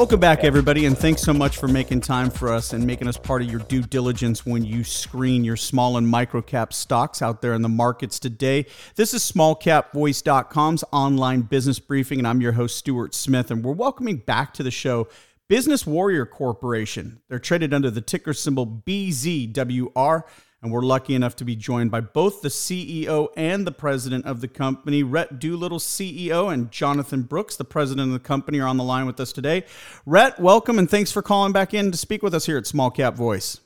Welcome back, everybody, and thanks so much for making time for us and making us part of your due diligence when you screen your small and micro cap stocks out there in the markets today. This is smallcapvoice.com's online business briefing, and I'm your host, Stuart Smith, and we're welcoming back to the show Business Warrior Corporation. They're traded under the ticker symbol BZWR, and we're lucky enough to be joined by both the CEO and the president of the company. Rhett Doolittle, CEO, and Jonathan Brooks, the president of the company, are on the line with us today. Rhett, welcome, and thanks for calling back in to speak with us here at Small Cap Voice.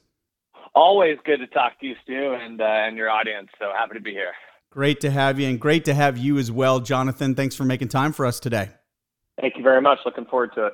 Always good to talk to you, Stu, and uh, and your audience. So happy to be here. Great to have you, and great to have you as well, Jonathan. Thanks for making time for us today. Thank you very much. Looking forward to it.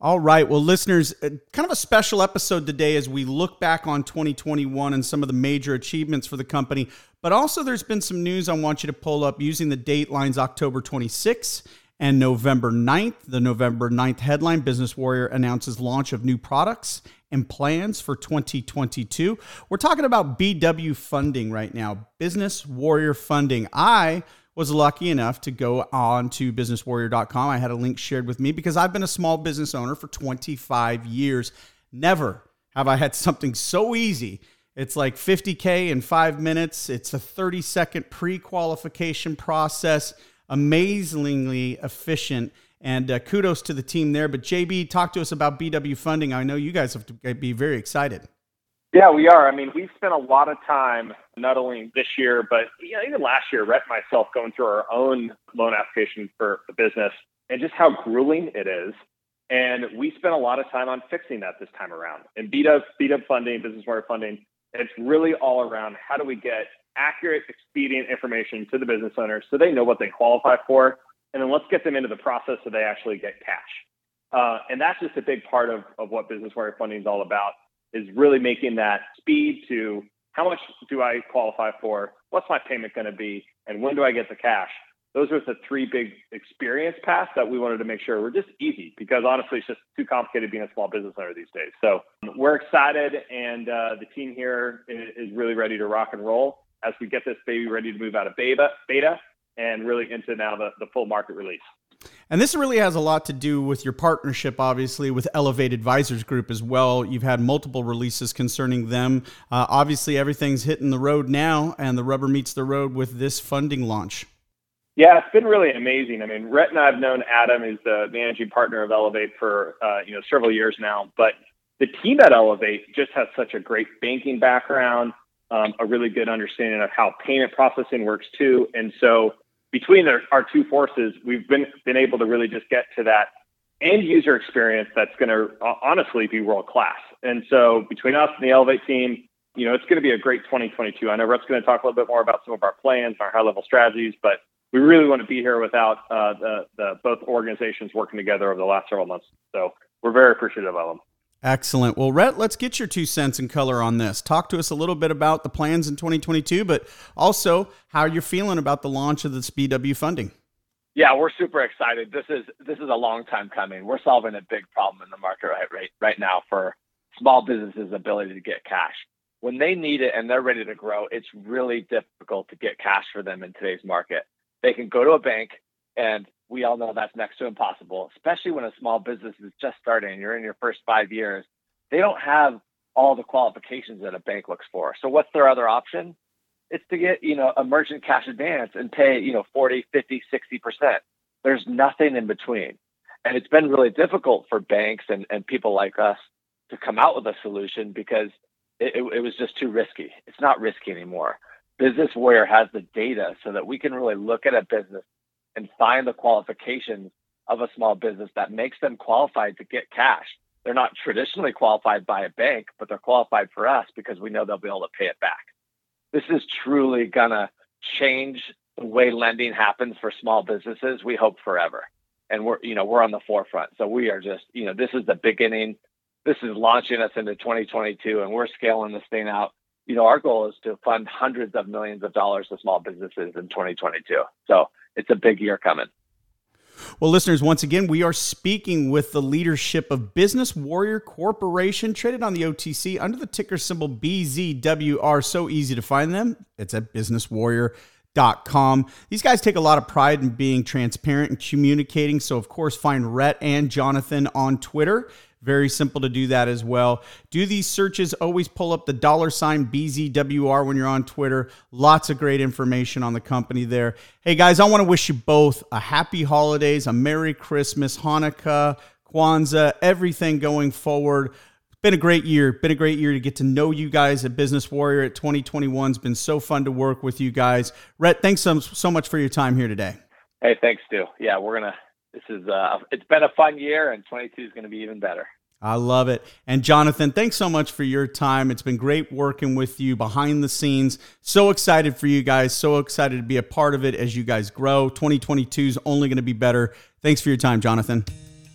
All right. Well, listeners, uh, kind of a special episode today as we look back on 2021 and some of the major achievements for the company. But also, there's been some news I want you to pull up using the date lines October 26th and November 9th. The November 9th headline Business Warrior announces launch of new products and plans for 2022. We're talking about BW funding right now, Business Warrior funding. I was lucky enough to go on to businesswarrior.com. I had a link shared with me because I've been a small business owner for 25 years. Never have I had something so easy. It's like 50K in five minutes. It's a 30 second pre qualification process, amazingly efficient. And uh, kudos to the team there. But JB, talk to us about BW funding. I know you guys have to be very excited. Yeah, we are. I mean, we've spent a lot of time, not only this year, but you know, even last year, Rhett and myself going through our own loan application for the business and just how grueling it is. And we spent a lot of time on fixing that this time around. And BW, BW funding, business warrior funding, it's really all around how do we get accurate, expedient information to the business owners so they know what they qualify for. And then let's get them into the process so they actually get cash. Uh, and that's just a big part of, of what business warrior funding is all about is really making that speed to how much do I qualify for? What's my payment going to be? And when do I get the cash? Those are the three big experience paths that we wanted to make sure were just easy because honestly, it's just too complicated being a small business owner these days. So we're excited, and uh, the team here is really ready to rock and roll as we get this baby ready to move out of beta, beta and really into now the, the full market release. And this really has a lot to do with your partnership, obviously, with Elevate Advisors Group as well. You've had multiple releases concerning them. Uh, obviously, everything's hitting the road now, and the rubber meets the road with this funding launch. Yeah, it's been really amazing. I mean, Rhett and I have known Adam, who's the managing partner of Elevate, for uh, you know several years now. But the team at Elevate just has such a great banking background, um, a really good understanding of how payment processing works too, and so between our, our two forces, we've been been able to really just get to that end user experience that's going to uh, honestly be world class. And so between us and the Elevate team, you know, it's going to be a great 2022. I know Rhett's going to talk a little bit more about some of our plans, our high level strategies, but we really want to be here without uh, the, the both organizations working together over the last several months. So we're very appreciative of them. Excellent. Well, Rhett, let's get your two cents in color on this. Talk to us a little bit about the plans in 2022, but also how you're feeling about the launch of the BW funding. Yeah, we're super excited. This is this is a long time coming. We're solving a big problem in the market right right, right now for small businesses' ability to get cash. When they need it and they're ready to grow, it's really difficult to get cash for them in today's market. They can go to a bank and we all know that's next to impossible, especially when a small business is just starting you're in your first five years. They don't have all the qualifications that a bank looks for. So what's their other option? It's to get, you know, a merchant cash advance and pay, you know, 40, 50, 60%. There's nothing in between. And it's been really difficult for banks and, and people like us to come out with a solution because it, it, it was just too risky. It's not risky anymore. Business Warrior has the data so that we can really look at a business and find the qualifications of a small business that makes them qualified to get cash. They're not traditionally qualified by a bank, but they're qualified for us because we know they'll be able to pay it back. This is truly going to change the way lending happens for small businesses. We hope forever. And we're, you know, we're on the forefront. So we are just, you know, this is the beginning. This is launching us into 2022 and we're scaling this thing out. You know, our goal is to fund hundreds of millions of dollars to small businesses in 2022. So it's a big year coming. Well, listeners, once again, we are speaking with the leadership of Business Warrior Corporation, traded on the OTC under the ticker symbol BZWR. So easy to find them. It's at businesswarrior.com. These guys take a lot of pride in being transparent and communicating. So, of course, find Rhett and Jonathan on Twitter. Very simple to do that as well. Do these searches, always pull up the dollar sign BZWR when you're on Twitter. Lots of great information on the company there. Hey guys, I want to wish you both a happy holidays, a Merry Christmas, Hanukkah, Kwanzaa, everything going forward. Been a great year. Been a great year to get to know you guys at Business Warrior at 2021. It's been so fun to work with you guys. Rhett, thanks so, so much for your time here today. Hey, thanks, Stu. Yeah, we're gonna this is uh, it's been a fun year, and 22 is going to be even better. I love it. And Jonathan, thanks so much for your time. It's been great working with you behind the scenes. So excited for you guys. So excited to be a part of it as you guys grow. 2022 is only going to be better. Thanks for your time, Jonathan.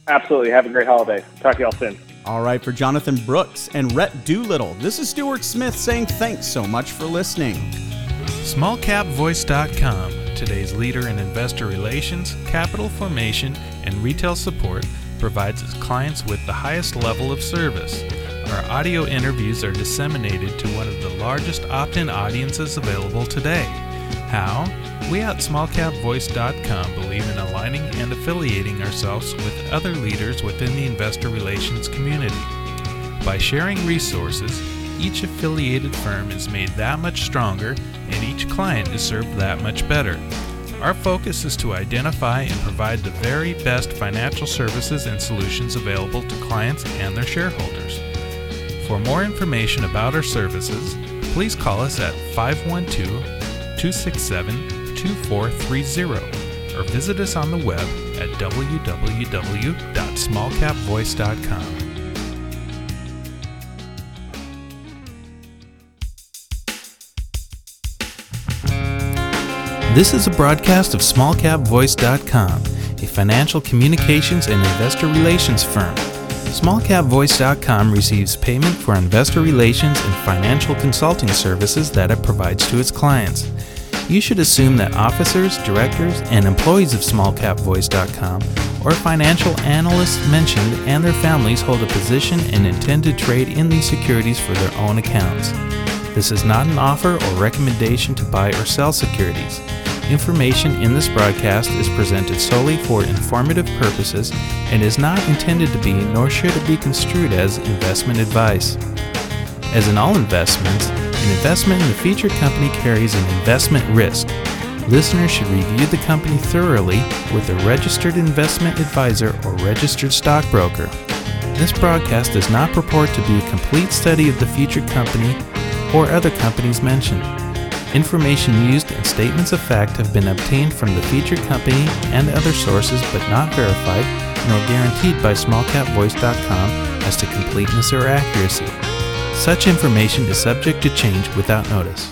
Absolutely. Have a great holiday. Talk to y'all soon. All right, for Jonathan Brooks and Rhett Doolittle, this is Stuart Smith saying thanks so much for listening. SmallCapVoice.com today's leader in investor relations, capital formation, and retail support, provides its clients with the highest level of service. Our audio interviews are disseminated to one of the largest opt in audiences available today. How? We at smallcapvoice.com believe in aligning and affiliating ourselves with other leaders within the investor relations community. By sharing resources, each affiliated firm is made that much stronger and each client is served that much better. Our focus is to identify and provide the very best financial services and solutions available to clients and their shareholders. For more information about our services, please call us at 512 267 2430 or visit us on the web at www.smallcapvoice.com. This is a broadcast of smallcapvoice.com, a financial communications and investor relations firm. Smallcapvoice.com receives payment for investor relations and financial consulting services that it provides to its clients. You should assume that officers, directors, and employees of smallcapvoice.com or financial analysts mentioned and their families hold a position and intend to trade in these securities for their own accounts. This is not an offer or recommendation to buy or sell securities. Information in this broadcast is presented solely for informative purposes and is not intended to be, nor should it be construed as, investment advice. As in all investments, an investment in the featured company carries an investment risk. Listeners should review the company thoroughly with a registered investment advisor or registered stockbroker. This broadcast does not purport to be a complete study of the featured company or other companies mentioned. Information used and statements of fact have been obtained from the featured company and other sources but not verified nor guaranteed by smallcapvoice.com as to completeness or accuracy. Such information is subject to change without notice.